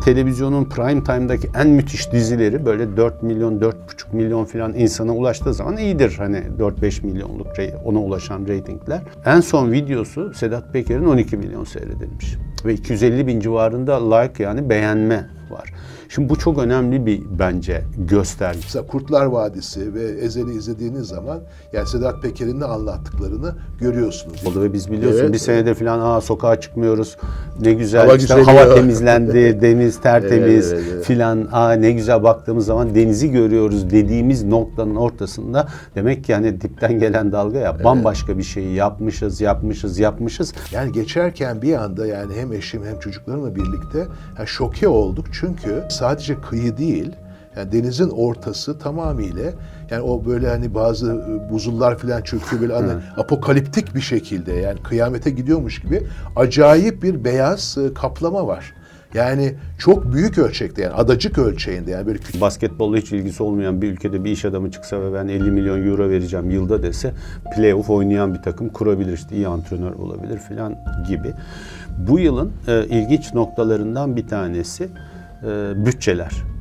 Televizyonun prime time'daki en müthiş dizileri böyle 4 milyon, 4,5 milyon falan insana ulaştığı zaman iyidir. Hani 4-5 milyonluk ona ulaşan reytingler. En son videosu Sedat Peker'in 12 milyon seyredilmiş. Ve 250 bin civarında like yani beğenme var. Şimdi bu çok önemli bir bence gösterge. Mesela Kurtlar Vadisi ve Ezel'i izlediğiniz zaman yani Sedat Peker'in ne anlattıklarını görüyorsunuz. Oldu ve biz biliyorsun Evet, bir senedir falan aa sokağa çıkmıyoruz. Ne güzel Hava işte hava temizlendi, deniz tertemiz Evet, evet, evet. filan. Aa ne güzel baktığımız zaman denizi görüyoruz dediğimiz noktanın ortasında demek ki yani dipten gelen dalga ya bambaşka bir şeyi yapmışız, yapmışız, yapmışız. Yani geçerken bir anda yani hem eşim hem çocuklarımla birlikte yani şoke olduk çünkü sadece kıyı değil yani denizin ortası tamamıyla yani o böyle hani bazı e, buzullar falan çöküyor böyle hani apokaliptik bir şekilde yani kıyamete gidiyormuş gibi acayip bir beyaz e, kaplama var. Yani çok büyük ölçekte yani adacık ölçeğinde yani böyle küçük Basketbolla hiç ilgisi olmayan bir ülkede bir iş adamı çıksa ve ben 50 milyon euro vereceğim yılda dese playoff oynayan bir takım kurabilir işte iyi antrenör olabilir filan gibi. Bu yılın e, ilginç noktalarından bir tanesi bütçeler.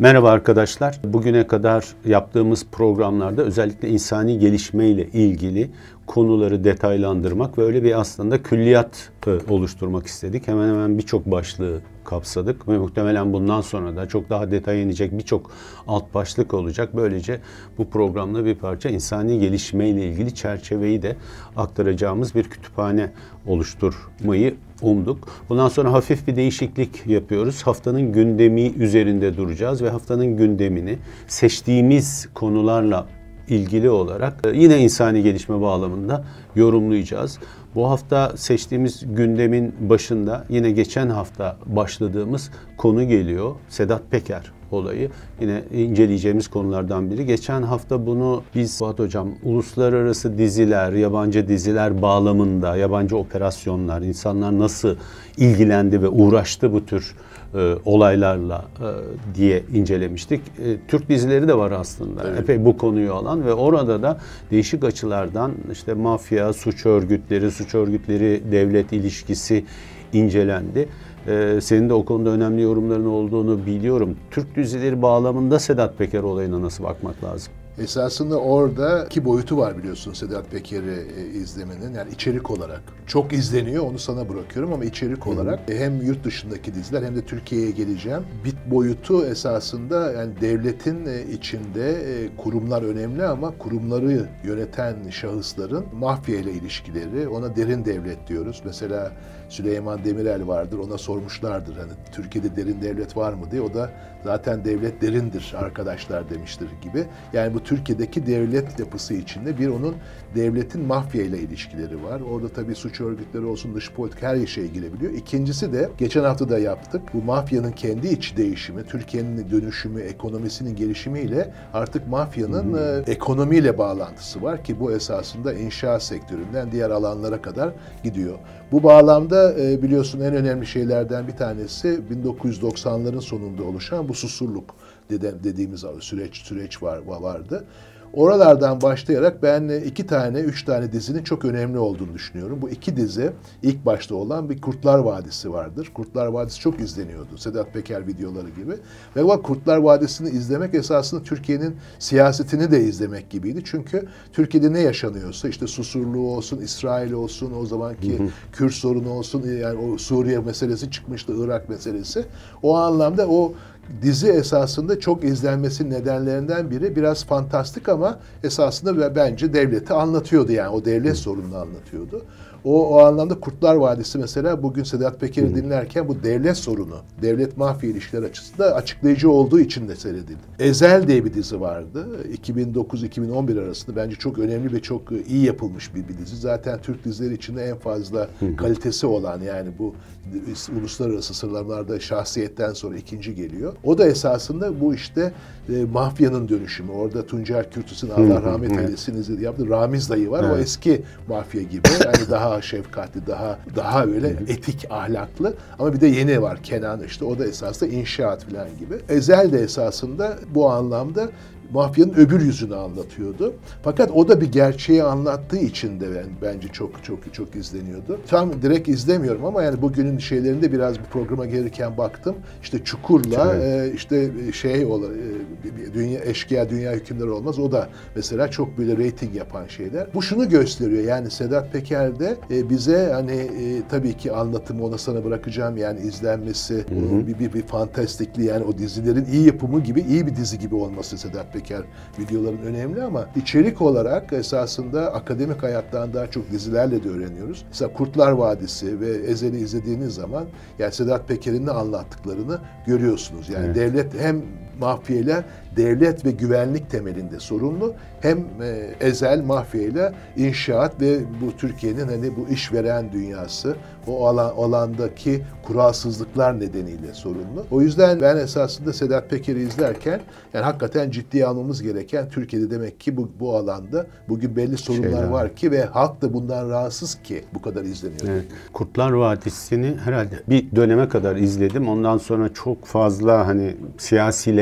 Merhaba arkadaşlar. Bugüne kadar yaptığımız programlarda özellikle insani gelişme ile ilgili konuları detaylandırmak ve öyle bir aslında külliyat e, oluşturmak istedik. Hemen hemen birçok başlığı kapsadık ve muhtemelen bundan sonra da çok daha detaya inecek birçok alt başlık olacak. Böylece bu programda bir parça insani gelişme ile ilgili çerçeveyi de aktaracağımız bir kütüphane oluşturmayı umduk. Bundan sonra hafif bir değişiklik yapıyoruz. Haftanın gündemi üzerinde duracağız ve haftanın gündemini seçtiğimiz konularla ilgili olarak e, yine insani gelişme bağlamında yorumlayacağız. Bu hafta seçtiğimiz gündemin başında yine geçen hafta başladığımız konu geliyor. Sedat Peker olayı yine inceleyeceğimiz konulardan biri. Geçen hafta bunu biz Fuat Hocam uluslararası diziler, yabancı diziler bağlamında, yabancı operasyonlar, insanlar nasıl ilgilendi ve uğraştı bu tür e, olaylarla e, diye incelemiştik. E, Türk dizileri de var aslında. Epey bu konuyu alan ve orada da değişik açılardan işte mafya, suç örgütleri, suç örgütleri devlet ilişkisi incelendi. E, senin de o konuda önemli yorumların olduğunu biliyorum. Türk dizileri bağlamında Sedat Peker olayına nasıl bakmak lazım? Esasında orada iki boyutu var biliyorsun Sedat Peker'i e, izlemenin. Yani içerik olarak. Çok izleniyor onu sana bırakıyorum ama içerik olarak e, hem yurt dışındaki diziler hem de Türkiye'ye geleceğim. Bit boyutu esasında yani devletin e, içinde kurumlar önemli ama kurumları yöneten şahısların mafya ile ilişkileri. Ona derin devlet diyoruz. Mesela Süleyman Demirel vardır. Ona sormuşlardır hani Türkiye'de derin devlet var mı diye. O da zaten devlet derindir arkadaşlar demiştir gibi. Yani bu Türkiye'deki devlet yapısı içinde bir onun devletin mafya ile ilişkileri var. Orada tabii suç örgütleri olsun, dış politika her şeye girebiliyor. İkincisi de geçen hafta da yaptık. Bu mafyanın kendi iç değişimi, Türkiye'nin dönüşümü, ekonomisinin gelişimiyle artık mafyanın e, ekonomiyle bağlantısı var ki bu esasında inşaat sektöründen diğer alanlara kadar gidiyor. Bu bağlamda e, biliyorsun en önemli şeylerden bir tanesi 1990'ların sonunda oluşan bu susurluk dediğimiz süreç süreç var vardı. Oralardan başlayarak ben iki tane, üç tane dizinin çok önemli olduğunu düşünüyorum. Bu iki dizi ilk başta olan bir Kurtlar Vadisi vardır. Kurtlar Vadisi çok izleniyordu. Sedat Peker videoları gibi. Ve o Kurtlar Vadisi'ni izlemek esasında Türkiye'nin siyasetini de izlemek gibiydi. Çünkü Türkiye'de ne yaşanıyorsa işte Susurluğu olsun, İsrail olsun, o zamanki Kürt sorunu olsun, yani o Suriye meselesi çıkmıştı, Irak meselesi. O anlamda o dizi esasında çok izlenmesi nedenlerinden biri biraz fantastik ama esasında bence devleti anlatıyordu yani o devlet sorununu anlatıyordu. O, o anlamda Kurtlar Vadisi mesela bugün Sedat Peker'i dinlerken bu devlet sorunu, devlet mafya ilişkileri açısından açıklayıcı olduğu için de seyredildi. Ezel diye bir dizi vardı. 2009-2011 arasında bence çok önemli ve çok iyi yapılmış bir, bir dizi. Zaten Türk dizileri içinde en fazla kalitesi olan yani bu uluslararası sıralamalarda şahsiyetten sonra ikinci geliyor. O da esasında bu işte e, mafyanın dönüşümü. Orada Tuncer Kürtüs'ün Allah rahmet eylesin yaptı. Ramiz dayı var. O Evet. eski mafya gibi. Yani daha şefkatli, daha daha öyle etik, ahlaklı. Ama bir de yeni var Kenan işte. O da esasında inşaat falan gibi. Ezel de esasında bu anlamda mafyanın öbür yüzünü anlatıyordu. Fakat o da bir gerçeği anlattığı için de ben, bence çok çok çok izleniyordu. Tam direkt izlemiyorum ama yani bugünün şeylerinde biraz bir programa gelirken baktım. İşte Çukur'la Evet. e, işte şey ola, e, dünya eşkıya dünya hükümleri olmaz. O da mesela çok böyle reyting yapan şeyler. Bu şunu gösteriyor. Yani Sedat Peker de e, bize hani e, tabii ki anlatımı ona sana bırakacağım yani izlenmesi o bir, bir, bir fantastikli yani o dizilerin iyi yapımı gibi iyi bir dizi gibi olması Sedat Peker videoların önemli ama içerik olarak esasında akademik hayattan daha çok dizilerle de öğreniyoruz. Mesela Kurtlar Vadisi ve Ezel'i izlediğiniz zaman yani Sedat Peker'in ne anlattıklarını görüyorsunuz. Yani Evet. devlet hem mafyayla devlet ve güvenlik temelinde sorumlu hem e, ezel mafyayla inşaat ve bu Türkiye'nin hani bu işveren dünyası o alan, alandaki kuralsızlıklar nedeniyle sorumlu. O yüzden ben esasında Sedat Peker'i izlerken yani hakikaten ciddiye almamız gereken Türkiye'de demek ki bu, bu alanda bugün belli sorunlar Şeyler var ki ve halk da bundan rahatsız ki bu kadar izleniyor. Evet. Kurtlar Vadisi'ni herhalde bir döneme kadar izledim. Ondan sonra çok fazla hani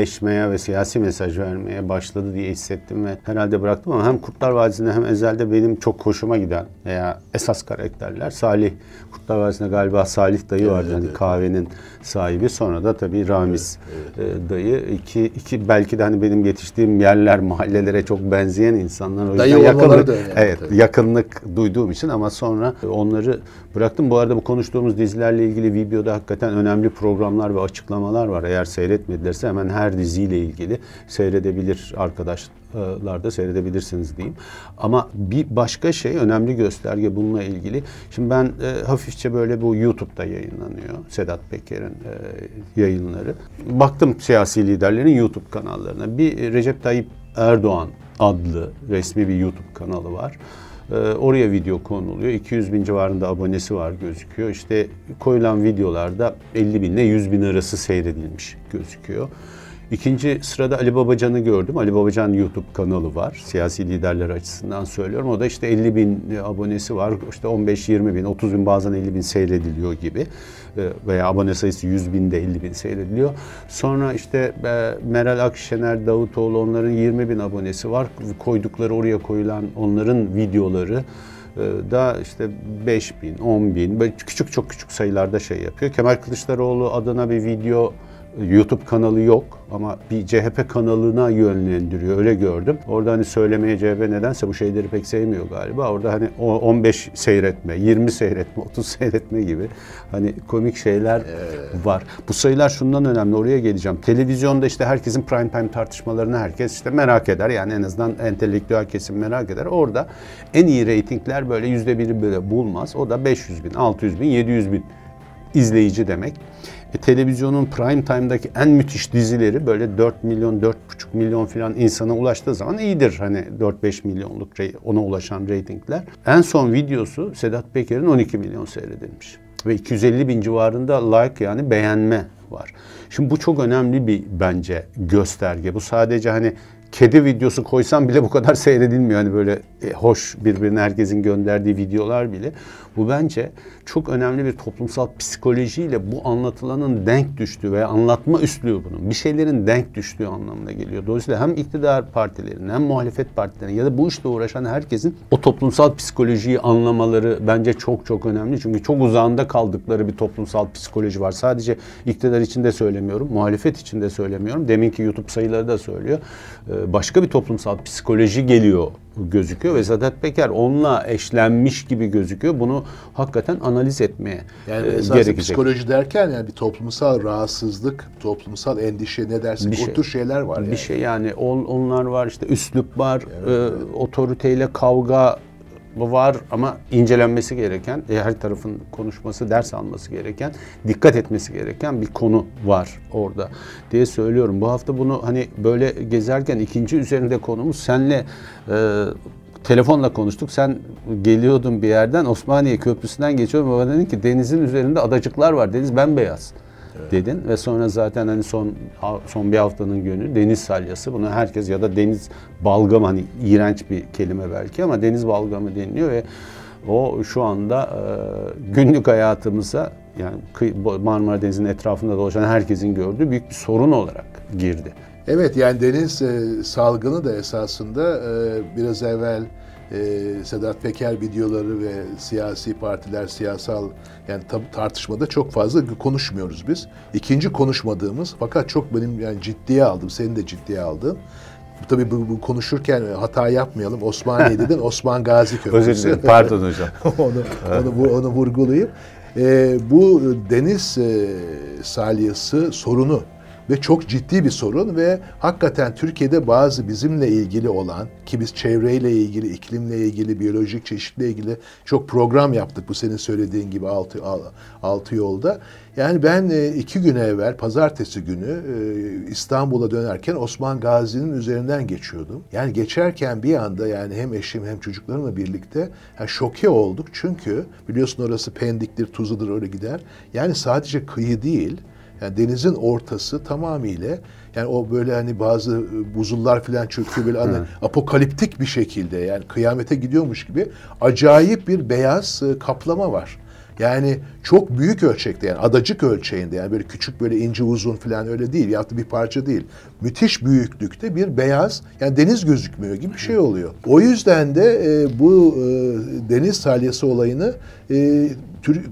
siyasileşmeye ve siyasi mesaj vermeye başladı diye hissettim ve herhalde bıraktım ama hem Kurtlar Vadisi'nde hem Ezel'de benim çok hoşuma giden veya esas karakterler Salih Kurtlar Vadisi'nde galiba Salih dayı vardı hani kahvenin sahibi. Sonra da tabii Ramiz e, dayı iki, iki belki de hani benim yetiştiğim yerler mahallelere çok benzeyen insanlar. O Dayı yakınlık, da evet, tabii. yakınlık duyduğum için ama sonra onları bıraktım. Bu arada bu konuştuğumuz dizilerle ilgili videoda hakikaten önemli programlar ve açıklamalar var. Eğer seyretmedilerse hemen her diziyle ilgili seyredebilir arkadaşlar da seyredebilirsiniz diyeyim. Ama bir başka şey önemli gösterge bununla ilgili. Şimdi ben e, hafifçe böyle bu YouTube'da yayınlanıyor Sedat Peker'in e, yayınları. Baktım siyasi liderlerin YouTube kanallarına. Bir Recep Tayyip Erdoğan adlı resmi bir YouTube kanalı var. Ee, oraya video konuluyor. 200 bin civarında abonesi var gözüküyor. İşte koyulan videolarda 50 bin ile 100 bin arası seyredilmiş gözüküyor. İkinci sırada Ali Babacan'ı gördüm. Ali Babacan YouTube kanalı var. Siyasi liderler açısından söylüyorum. O da işte 50 bin abonesi var. İşte 15-20 bin, 30 bin bazen 50 bin seyrediliyor gibi. Ee, Veya abone sayısı 100 binde 50 bin seyrediliyor. Sonra işte e, Meral Akşener, Davutoğlu onların 20 bin abonesi var. Koydukları oraya koyulan onların videoları e, da işte 5 bin, 10 bin böyle küçük çok küçük sayılarda şey yapıyor. Kemal Kılıçdaroğlu adına bir video YouTube kanalı yok ama bir CHP kanalına yönlendiriyor öyle gördüm. Orada hani söylemeye CHP nedense bu şeyleri pek sevmiyor galiba. Orada hani o 15 seyretme, 20 seyretme, 30 seyretme gibi hani komik şeyler var. Bu sayılar şundan önemli oraya geleceğim. Televizyonda işte herkesin prime time tartışmalarını herkes işte merak eder. Yani en azından entelektüel kesim merak eder. Orada en iyi reytingler böyle yüzde biri böyle bulmaz. O da 500 bin, 600 bin, 700 bin izleyici demek. E, televizyonun prime time'daki en müthiş dizileri böyle 4 milyon, 4,5 milyon falan insana ulaştığı zaman iyidir. Hani 4-5 milyonluk ona ulaşan reytingler. En son videosu Sedat Peker'in 12 milyon seyredilmiş. Ve 250 bin civarında like yani beğenme var. Şimdi bu çok önemli bir bence gösterge. Bu sadece hani kedi videosu koysam bile bu kadar seyredilmiyor. Hani böyle e, hoş birbirine herkesin gönderdiği videolar bile. Bu bence çok önemli bir toplumsal psikolojiyle bu anlatılanın denk düştüğü veya anlatma üslubunun bir şeylerin denk düştüğü anlamına geliyor. Dolayısıyla hem iktidar partilerinin hem muhalefet partilerinin ya da bu işle uğraşan herkesin o toplumsal psikolojiyi anlamaları bence çok çok önemli. Çünkü çok uzağında kaldıkları bir toplumsal psikoloji var. Sadece iktidar için de söylemiyorum, muhalefet için de söylemiyorum. Deminki YouTube sayıları da söylüyor. Ee, Başka bir toplumsal psikoloji geliyor gözüküyor ve Sedat Peker onunla eşlenmiş gibi gözüküyor. Bunu hakikaten analiz etmeye Yani e, gerekecek. psikoloji derken yani bir toplumsal rahatsızlık, toplumsal endişe ne dersin? Bir o şey. tür şeyler var yani. Bir şey yani on- onlar var işte üslup var, e, otoriteyle kavga var ama incelenmesi gereken, e, her tarafın konuşması, ders alması gereken, dikkat etmesi gereken bir konu var orada diye söylüyorum. Bu hafta bunu hani böyle gezerken ikinci üzerinde konumuz senle e, telefonla konuştuk. Sen geliyordun bir yerden Osmaniye Köprüsü'nden geçiyordun. Bana dedin ki denizin üzerinde adacıklar var. Deniz bembeyaz dedin ve sonra zaten hani son son bir haftanın günü deniz salyası bunu herkes ya da deniz balgamı hani iğrenç bir kelime belki ama deniz balgamı deniliyor ve o şu anda e, günlük hayatımıza yani Marmara Denizi'nin etrafında dolaşan herkesin gördüğü büyük bir sorun olarak girdi. Evet yani deniz e, salgını da esasında e, biraz evvel e, Sedat Peker videoları ve siyasi partiler, siyasal yani tab- tartışmada çok fazla konuşmuyoruz biz. İkinci konuşmadığımız fakat çok benim yani ciddiye aldım, senin de ciddiye aldın. Tabii bu, bu konuşurken hata yapmayalım. Osmaniye dedin, Osman Gazi Köprüsü. Özür dilerim, pardon hocam. onu, onu, onu vurgulayayım. Ee, bu deniz e, salyası sorunu ve çok ciddi bir sorun ve hakikaten Türkiye'de bazı bizimle ilgili olan ki biz çevreyle ilgili, iklimle ilgili, biyolojik çeşitle ilgili çok program yaptık bu senin söylediğin gibi altı, al- altı yolda. Yani ben e, iki gün evvel pazartesi günü e, İstanbul'a dönerken Osman Gazi'nin üzerinden geçiyordum. Yani geçerken bir anda yani hem eşim hem çocuklarımla birlikte yani şoke olduk. Çünkü biliyorsun orası Pendik'tir, Tuzlu'dur öyle gider. Yani sadece kıyı değil yani denizin ortası tamamıyla yani o böyle hani bazı buzullar falan çöküyor böyle hani apokaliptik bir şekilde yani kıyamete gidiyormuş gibi acayip bir beyaz e, kaplama var. Yani çok büyük ölçekte yani adacık ölçeğinde yani böyle küçük böyle ince uzun falan öyle değil ya da bir parça değil. Müthiş büyüklükte bir beyaz yani deniz gözükmüyor gibi bir şey oluyor. O yüzden de e, bu e, deniz salyası olayını e,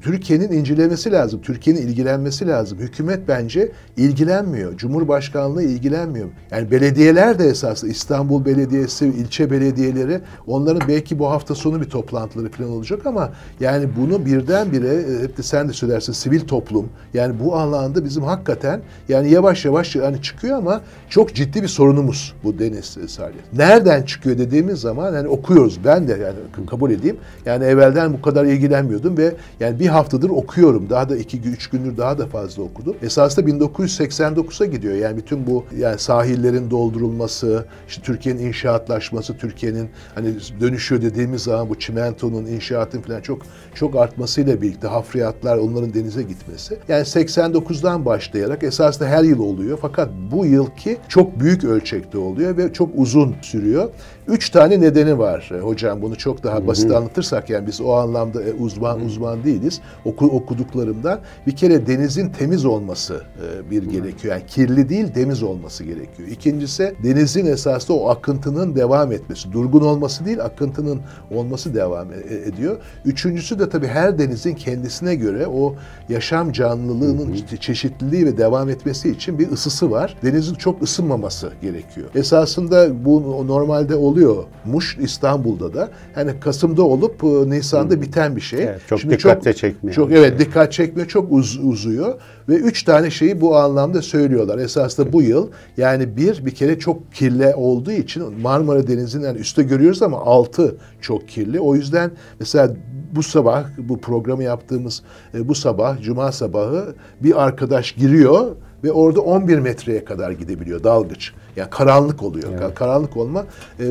Türkiye'nin incelemesi lazım. Türkiye'nin ilgilenmesi lazım. Hükümet bence ilgilenmiyor. Cumhurbaşkanlığı ilgilenmiyor. Yani belediyeler de esasında İstanbul Belediyesi, ilçe belediyeleri onların belki bu hafta sonu bir toplantıları falan olacak ama yani bunu birdenbire e, hep de sen de söylersin sivil toplum yani bu alanda bizim hakikaten yani yavaş yavaş yani çıkıyor ama çok ciddi bir sorunumuz bu deniz e, salyası. Nereden çıkıyor dediğimiz zaman yani okuyoruz. Ben de yani kabul edeyim. Yani evvelden bu kadar ilgilenmiyordum ve yani bir haftadır okuyorum. Daha da iki, üç gündür daha da fazla okudum. Esasında 1989'a gidiyor. Yani bütün bu yani sahillerin doldurulması, işte Türkiye'nin inşaatlaşması, Türkiye'nin hani dönüşüyor dediğimiz zaman bu çimentonun, inşaatın falan çok çok artmasıyla birlikte hafriyatlar onların denize gitmesi. Yani 89'dan başlayarak esasında her yıl oluyor. Fakat bu yılki çok büyük ölçekte oluyor ve çok uzun sürüyor. Üç tane nedeni var e, hocam. Bunu çok daha basit anlatırsak yani biz o anlamda e, uzman uzman değiliz. Oku, okuduklarımdan bir kere denizin temiz olması e, bir gerekiyor. Yani kirli değil temiz olması gerekiyor. İkincisi denizin esasında o akıntının devam etmesi. Durgun olması değil akıntının olması devam ediyor. Üçüncüsü de tabii her denizin kendisine göre o yaşam canlılığının çe- çeşitliliği ve devam etmesi için bir ısısı var. Denizin çok ısınmaması gerekiyor. Esasında bu normalde oluyormuş İstanbul'da da. Yani Kasım'da olup e, Nisan'da biten bir şey. Evet, çok dikkat de çekmiyor. Çok evet dikkat çekmiyor, çok uz- uzuyor ve üç tane şeyi bu anlamda söylüyorlar. Esasında bu yıl yani bir bir kere çok kirli olduğu için Marmara Denizi'nin yani üstte görüyoruz ama altı çok kirli. O yüzden mesela bu sabah bu programı yaptığımız e, bu sabah cuma sabahı bir arkadaş giriyor ve orada 11 metreye kadar gidebiliyor dalgıç. Yani karanlık oluyor. Ka- Karanlık olma e,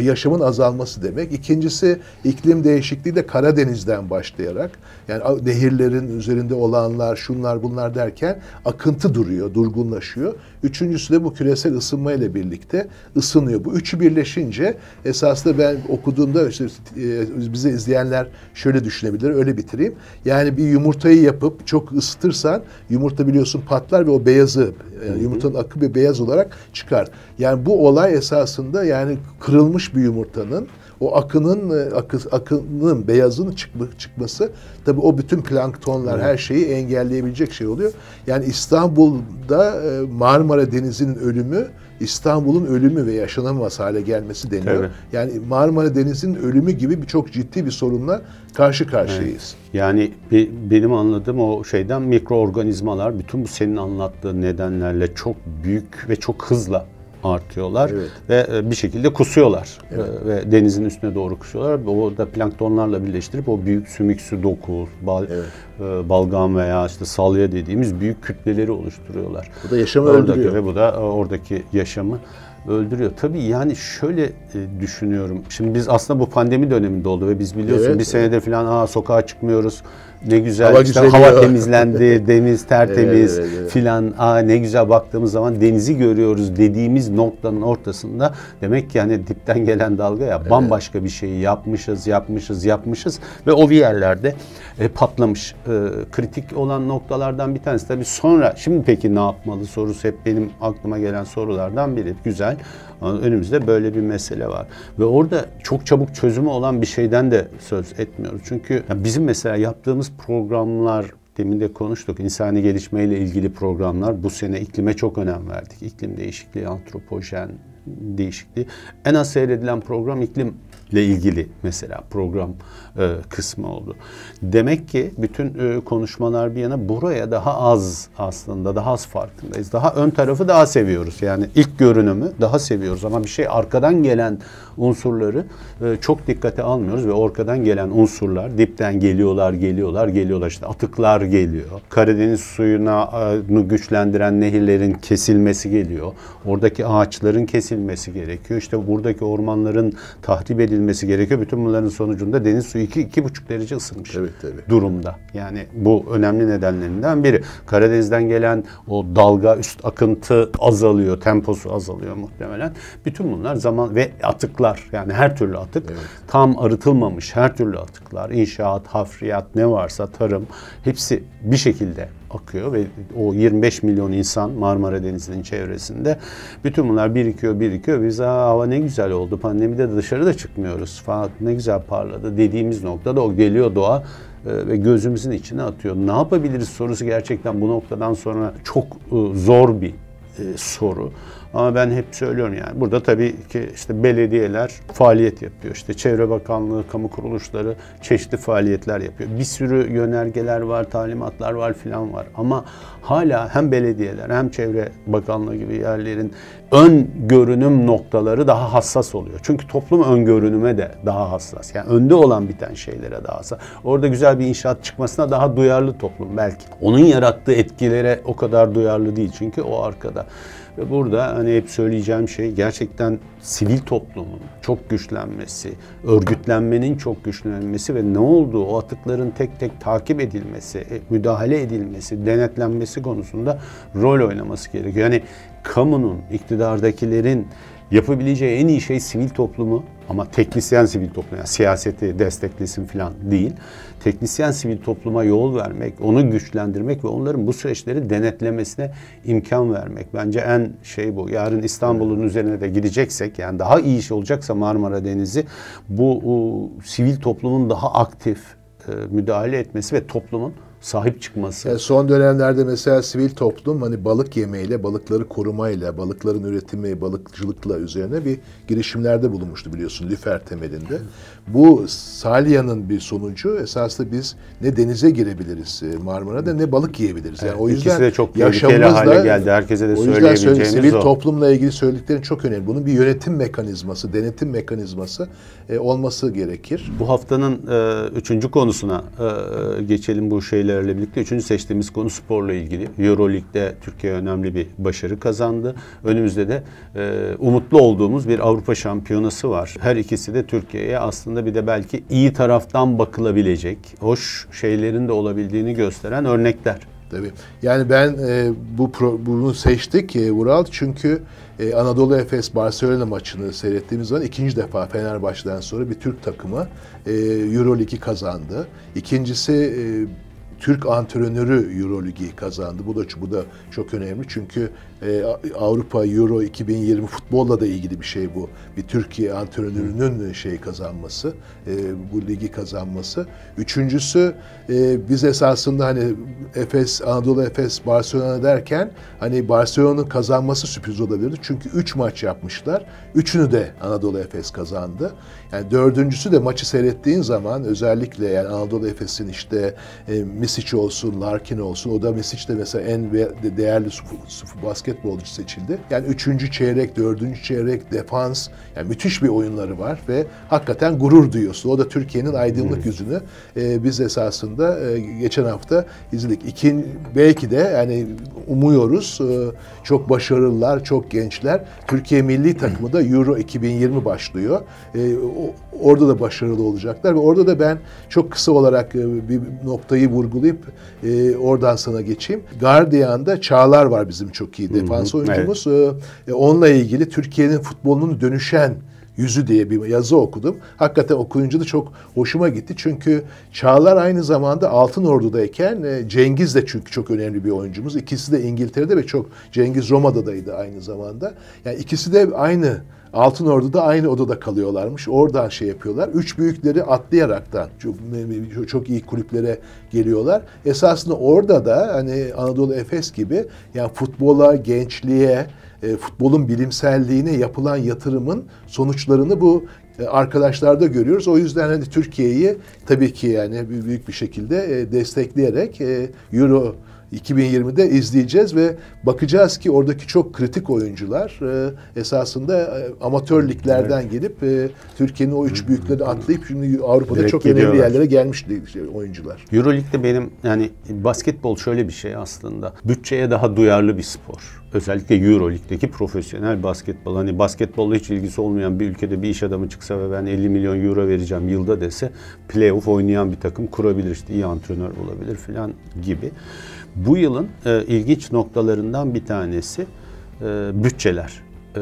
yaşamın azalması demek. İkincisi iklim değişikliği de Karadeniz'den başlayarak yani nehirlerin üzerinde olanlar, şunlar bunlar derken akıntı duruyor, durgunlaşıyor. Üçüncüsü de bu küresel ısınma ile birlikte ısınıyor. Bu üçü birleşince esasında ben okuduğumda işte e, bize izleyenler şöyle düşünebilir, öyle bitireyim. Yani bir yumurtayı yapıp çok ısıtırsan yumurta biliyorsun patlar ve o beyazı yani yumurtanın akı bir beyaz olarak çıkar. Yani bu olay esasında yani kırılmış bir yumurtanın o akının e, akı, akının beyazının çıkma, çıkması tabii o bütün planktonlar her şeyi engelleyebilecek şey oluyor. Yani İstanbul'da e, Marmara Denizi'nin ölümü İstanbul'un ölümü ve yaşanamaz hale gelmesi deniyor. Tabii. Yani Marmara Denizi'nin ölümü gibi çok ciddi bir sorunla karşı karşıyayız. Yani be- benim anladığım o şeyden mikroorganizmalar bütün bu senin anlattığın nedenlerle çok büyük ve çok hızla artıyorlar Evet. ve e, bir şekilde kusuyorlar E, ve denizin üstüne doğru kusuyorlar. O da planktonlarla birleştirip o büyük sümüksü doku, bal, Evet. e, balgam veya işte salya dediğimiz büyük kütleleri oluşturuyorlar. Bu da yaşamı Oradaki öldürüyor. ve bu da oradaki yaşamı öldürüyor. Tabii yani şöyle e, düşünüyorum. Şimdi biz aslında bu pandemi döneminde oldu ve biz biliyorsun Evet, bir senedir falan aa sokağa çıkmıyoruz. Ne güzel Hava işte hava temizlendi, deniz tertemiz Evet, evet, evet. filan. Aa ne güzel baktığımız zaman denizi görüyoruz dediğimiz noktanın ortasında demek ki yani dipten gelen dalga ya bambaşka bir şeyi yapmışız, yapmışız, yapmışız ve o bir yerlerde e, patlamış. E, kritik olan noktalardan bir tanesi tabii sonra şimdi peki ne yapmalı sorusu hep benim aklıma gelen sorulardan biri. Güzel. Ama Önümüzde böyle bir mesele var. Ve orada çok çabuk çözümü olan bir şeyden de söz etmiyoruz. Çünkü bizim mesela yaptığımız programlar demin de konuştuk. İnsani gelişmeyle ilgili programlar. Bu sene iklime çok önem verdik. İklim değişikliği, antropojen değişikliği. En az seyredilen program iklimle ilgili mesela program e, kısmı oldu. Demek ki bütün e, konuşmalar bir yana buraya daha az aslında daha az farkındayız. Daha ön tarafı daha seviyoruz. Yani ilk görünümü daha seviyoruz ama bir şey arkadan gelen unsurları e, çok dikkate almıyoruz ve arkadan gelen unsurlar dipten geliyorlar, geliyorlar, geliyorlar. İşte atıklar geliyor. Karadeniz suyuna e, güçlendiren nehirlerin kesilmesi geliyor. Oradaki ağaçların kesilmesi gerekiyor. İşte buradaki ormanların tahrip edilmesi gerekiyor. Bütün bunların sonucunda deniz suyu iki, iki buçuk derece ısınmış Evet, tabii. durumda. Yani bu önemli nedenlerinden biri. Karadeniz'den gelen o dalga üst akıntı azalıyor, temposu azalıyor muhtemelen. Bütün bunlar zaman ve atıklar yani her türlü atık tam arıtılmamış her türlü atıklar, inşaat, hafriyat ne varsa tarım hepsi bir şekilde akıyor ve o 25 milyon insan Marmara Denizi'nin çevresinde bütün bunlar birikiyor birikiyor. Biz Aa, hava ne güzel oldu pandemide de dışarıda çıkmıyoruz falan ne güzel parladı dediğimiz noktada o geliyor doğa e, ve gözümüzün içine atıyor. Ne yapabiliriz sorusu gerçekten bu noktadan sonra çok e, zor bir e, soru. Ama ben hep söylüyorum yani burada tabii ki işte belediyeler faaliyet yapıyor. İşte Çevre Bakanlığı, kamu kuruluşları çeşitli faaliyetler yapıyor. Bir sürü yönergeler var, talimatlar var filan var. Ama hala hem belediyeler hem Çevre Bakanlığı gibi yerlerin ön görünüm noktaları daha hassas oluyor. Çünkü toplum ön görünüme de daha hassas. Yani önde olan biten şeylere daha hassas. Orada güzel bir inşaat çıkmasına daha duyarlı toplum belki. Onun yarattığı etkilere o kadar duyarlı değil. Çünkü o arkada. Ve burada hani hep söyleyeceğim şey gerçekten sivil toplumun çok güçlenmesi, örgütlenmenin çok güçlenmesi ve ne olduğu o atıkların tek tek takip edilmesi, e, müdahale edilmesi, denetlenmesi konusunda rol oynaması gerekiyor. Yani kamunun, iktidardakilerin yapabileceği en iyi şey sivil toplumu ama teknisyen sivil toplum yani siyaseti desteklesin falan değil. Teknisyen sivil topluma yol vermek, onu güçlendirmek ve onların bu süreçleri denetlemesine imkan vermek. Bence en şey bu. Yarın İstanbul'un üzerine de gideceksek yani daha iyi iş olacaksa Marmara Denizi bu sivil toplumun daha aktif e, müdahale etmesi ve toplumun sahip çıkması. Yani son dönemlerde mesela sivil toplum hani balık yemeyle, balıkları korumayla, balıkların üretimi, balıkçılıkla üzerine bir girişimlerde bulunmuştu biliyorsun Lüfer temelinde. Bu Salya'nın bir sonucu esasında biz ne denize girebiliriz e, Marmara'da ne balık yiyebiliriz. Yani Evet, o ikisi yüzden de çok yaşamımızda- hale geldi. Herkese de o yüzden söyle- sivil o. toplumla ilgili söylediklerin çok önemli. Bunun bir yönetim mekanizması, denetim mekanizması e, olması gerekir. Bu haftanın e, üçüncü konusuna e, geçelim bu şeylerle birlikte. Üçüncü seçtiğimiz konu sporla ilgili. Euroleague'de Türkiye önemli bir başarı kazandı. Önümüzde de e, umutlu olduğumuz bir Avrupa şampiyonası var. Her ikisi de Türkiye'ye aslında bir de belki iyi taraftan bakılabilecek, hoş şeylerin de olabildiğini gösteren örnekler. Tabii. Yani ben e, bu pro- bunu seçtik e, Vural çünkü e, Anadolu Efes Barcelona maçını seyrettiğimiz zaman ikinci defa Fenerbahçe'den sonra bir Türk takımı e, EuroLeague'i kazandı. İkincisi e, Türk antrenörü EuroLeague'i kazandı. Bu da bu da çok önemli çünkü e, Avrupa Euro 2020 futbolla da ilgili bir şey bu. Bir Türkiye antrenörünün şey kazanması, e, bu ligi kazanması. Üçüncüsü e, biz esasında hani Efes, Anadolu Efes, Barcelona derken hani Barcelona'nın kazanması sürpriz olabilirdi. Çünkü üç maç yapmışlar. Üçünü de Anadolu Efes kazandı. Yani dördüncüsü de maçı seyrettiğin zaman özellikle yani Anadolu Efes'in işte e, Misic olsun, Larkin olsun. O da Misic de mesela en değerli basket basketbolcu seçildi. Yani üçüncü çeyrek, dördüncü çeyrek, defans, yani müthiş bir oyunları var ve hakikaten gurur duyuyorsun. O da Türkiye'nin aydınlık yüzünü e, biz esasında e, geçen hafta izledik. İkin, belki de yani umuyoruz e, çok başarılılar, çok gençler. Türkiye milli takımı da Euro 2020 başlıyor. E, o, orada da başarılı olacaklar ve orada da ben çok kısa olarak e, bir noktayı vurgulayıp e, oradan sana geçeyim. Guardian'da Çağlar var bizim çok iyi defans oyuncumuz. E, onunla ilgili Türkiye'nin futbolunun dönüşen yüzü diye bir yazı okudum. Hakikaten okuyunca da çok hoşuma gitti. Çünkü Çağlar aynı zamanda Altın Ordu'dayken e, Cengiz de çünkü çok önemli bir oyuncumuz. İkisi de İngiltere'de ve çok Cengiz Roma'daydı aynı zamanda. Yani ikisi de aynı Altın Ordu'da aynı odada kalıyorlarmış. Oradan şey yapıyorlar. Üç büyükleri atlayaraktan çok, çok iyi kulüplere geliyorlar. Esasında orada da hani Anadolu Efes gibi yani futbola, gençliğe, e, futbolun bilimselliğine yapılan yatırımın sonuçlarını bu e, arkadaşlarda görüyoruz. O yüzden hani Türkiye'yi tabii ki yani büyük bir şekilde e, destekleyerek Euro 2020'de izleyeceğiz ve bakacağız ki oradaki çok kritik oyuncular e, esasında e, amatör liglerden evet. gelip e, Türkiye'nin o üç büyükleri atlayıp şimdi Avrupa'da Direkt çok gidiyorlar. önemli yerlere gelmiş oyuncular. Euroleague'de benim yani basketbol şöyle bir şey aslında. Bütçeye daha duyarlı bir spor. Özellikle Euroleague'deki profesyonel basketbol. Hani basketbolla hiç ilgisi olmayan bir ülkede bir iş adamı çıksa ve ben 50 milyon euro vereceğim yılda dese playoff oynayan bir takım kurabilir işte iyi antrenör bulabilir falan gibi. Bu yılın e, ilginç noktalarından bir tanesi e, bütçeler. E,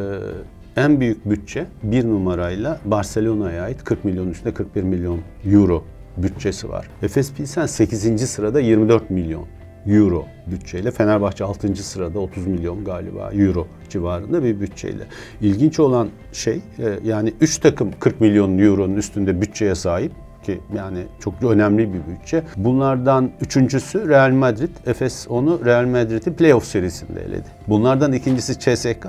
en büyük bütçe bir numarayla Barcelona'ya ait 40 milyon üstünde 41 milyon euro bütçesi var. Efes Pilsen 8. sırada 24 milyon euro bütçeyle. Fenerbahçe 6. sırada 30 milyon galiba euro civarında bir bütçeyle. İlginç olan şey e, yani 3 takım 40 milyon euronun üstünde bütçeye sahip ki yani çok önemli bir bütçe. Bunlardan üçüncüsü Real Madrid. Efes onu Real Madrid'i playoff serisinde eledi. Bunlardan ikincisi CSK.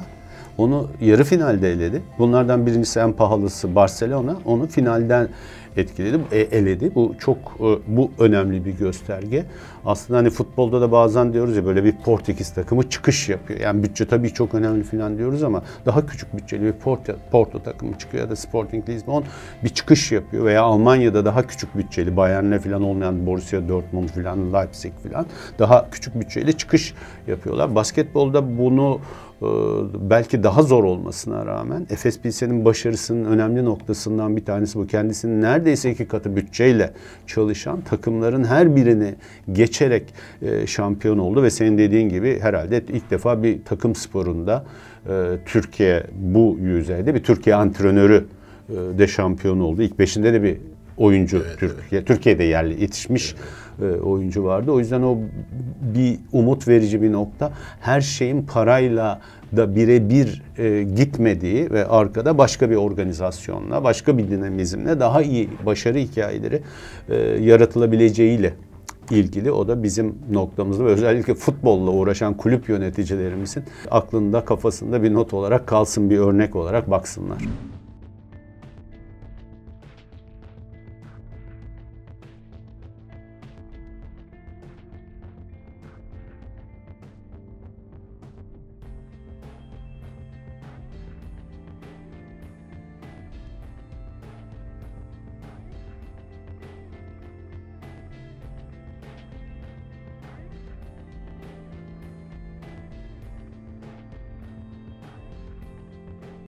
Onu yarı finalde eledi. Bunlardan birincisi en pahalısı Barcelona. Onu finalden etkiledi, e, eledi. Bu çok e, bu önemli bir gösterge. Aslında hani futbolda da bazen diyoruz ya böyle bir Portekiz takımı çıkış yapıyor. Yani bütçe tabii çok önemli falan diyoruz ama daha küçük bütçeli bir Porto, Porto takımı çıkıyor ya da Sporting Lisbon bir çıkış yapıyor veya Almanya'da daha küçük bütçeli Bayern'le falan olmayan Borussia Dortmund falan Leipzig falan daha küçük bütçeyle çıkış yapıyorlar. Basketbolda bunu belki daha zor olmasına rağmen Efes Pilsen'in başarısının önemli noktasından bir tanesi bu. Kendisinin neredeyse iki katı bütçeyle çalışan takımların her birini geçerek e, şampiyon oldu ve senin dediğin gibi herhalde ilk defa bir takım sporunda e, Türkiye bu yüzeyde bir Türkiye antrenörü e, de şampiyon oldu. İlk beşinde de bir oyuncu evet, Türkiye evet. Türkiye'de yerli yetişmiş evet. Oyuncu vardı. O yüzden o bir umut verici bir nokta. Her şeyin parayla da birebir e, gitmediği ve arkada başka bir organizasyonla, başka bir dinamizmle daha iyi başarı hikayeleri e, yaratılabileceğiyle ilgili. O da bizim noktamızda ve özellikle futbolla uğraşan kulüp yöneticilerimizin aklında, kafasında bir not olarak kalsın, bir örnek olarak baksınlar.